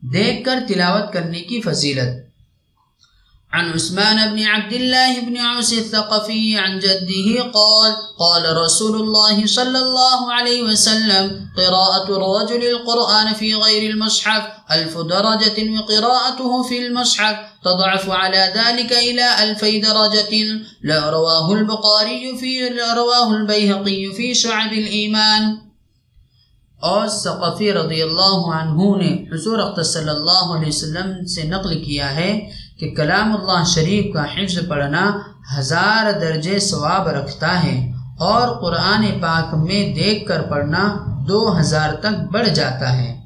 دیکھ کر تلاوت کرنے کی فضیلت عن عثمان بن عبد الله بن عوس الثقفي عن جده قال قال رسول الله صلى الله عليه وسلم قراءة الرجل القرآن في غير المصحف ألف درجة وقراءته في المصحف تضعف على ذلك إلى ألفي درجة. لا رواه البقاري في رواه البيهقي في شعب الإيمان. اور ثقفی رضی اللہ عنہ نے حضور اقتص صلی اللہ علیہ وسلم سے نقل کیا ہے کہ کلام اللہ شریف کا حفظ پڑھنا ہزار درجے ثواب رکھتا ہے اور قرآن پاک میں دیکھ کر پڑھنا دو ہزار تک بڑھ جاتا ہے۔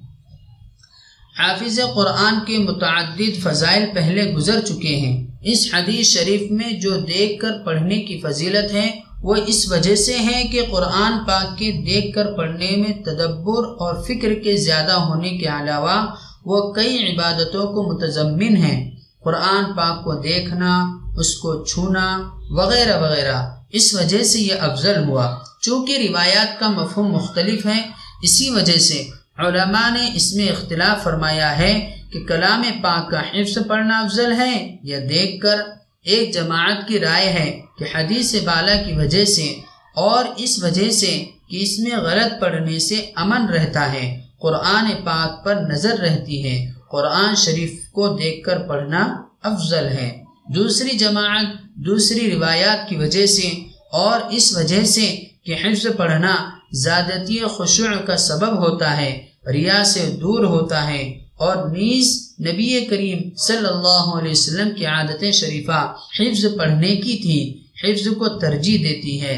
حافظ قرآن کے متعدد فضائل پہلے گزر چکے ہیں۔ اس حدیث شریف میں جو دیکھ کر پڑھنے کی فضیلت ہے وہ اس وجہ سے ہے کہ قرآن پاک کے دیکھ کر پڑھنے میں تدبر اور فکر کے زیادہ ہونے کے علاوہ وہ کئی عبادتوں کو متضمن ہیں۔ قرآن پاک کو دیکھنا، اس کو چھونا وغیرہ وغیرہ۔ اس وجہ سے یہ افضل ہوا۔ چونکہ روایات کا مفہوم مختلف ہے اسی وجہ سے علماء نے اس میں اختلاف فرمایا ہے کہ کلام پاک کا حفظ پڑھنا افضل ہے یا دیکھ کر ایک جماعت کی رائے ہے کہ حدیث بالا کی وجہ سے اور اس وجہ سے کہ اس میں غلط پڑھنے سے امن رہتا ہے، قرآن پاک پر نظر رہتی ہے۔ قرآن شریف کو دیکھ کر پڑھنا افضل ہے۔ دوسری جماعت دوسری روایات کی وجہ سے اور اس وجہ سے کہ حفظ پڑھنا زیادتی خشوع کا سبب ہوتا ہے، ریا سے دور ہوتا ہے۔ اور نیز نبی کریم صلی اللہ علیہ وسلم کی عادت شریفہ حفظ پڑھنے کی تھی حفظ کو ترجیح دیتی ہے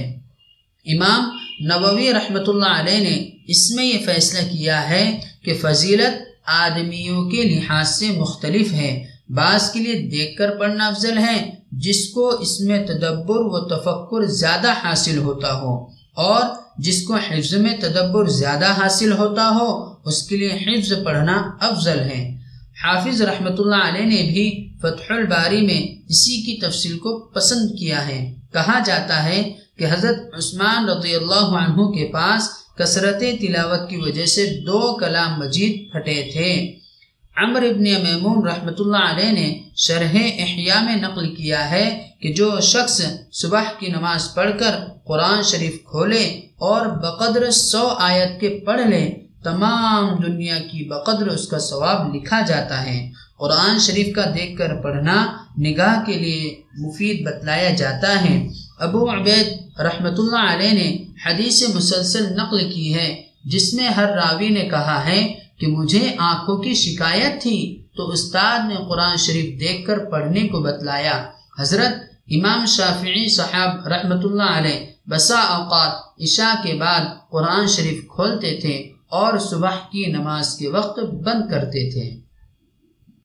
امام نووی رحمۃ اللہ علیہ نے اس میں یہ فیصلہ کیا ہے کہ فضیلت آدمیوں کے لحاظ سے مختلف ہے۔ بعض کے لیے دیکھ کر پڑھنا افضل ہے، جس کو اس میں تدبر و تفکر زیادہ حاصل ہوتا ہو، اور جس کو حفظ میں تدبر زیادہ حاصل ہوتا ہو اس کے لیے حفظ پڑھنا افضل ہے۔ حافظ رحمۃ اللہ علیہ نے بھی فتح الباری میں اسی کی تفصیل کو پسند کیا ہے۔ کہا جاتا ہے کہ حضرت عثمان رضی اللہ عنہ کے پاس کثرت تلاوت کی وجہ سے دو کلام مجید پھٹے تھے۔ عمر ابن میمون رحمۃ اللہ علیہ نے شرح احیاء میں نقل کیا ہے کہ جو شخص صبح کی نماز پڑھ کر قرآن شریف کھولے اور بقدر سو آیت کے پڑھ لے تمام دنیا کی بقدر اس کا ثواب لکھا جاتا ہے۔ قرآن شریف کا دیکھ کر پڑھنا نگاہ کے لیے مفید بتلایا جاتا ہے۔ ابو عبید رحمۃ اللہ علیہ نے حدیث مسلسل نقل کی ہے، جس میں ہر راوی نے کہا ہے کہ مجھے آنکھوں کی شکایت تھی تو استاد نے قرآن شریف دیکھ کر پڑھنے کو بتلایا۔ حضرت امام شافعی صاحب رحمۃ اللہ علیہ بسا اوقات عشاء کے بعد قرآن شریف کھولتے تھے۔ اور صبح کی نماز کے وقت بند کرتے تھے۔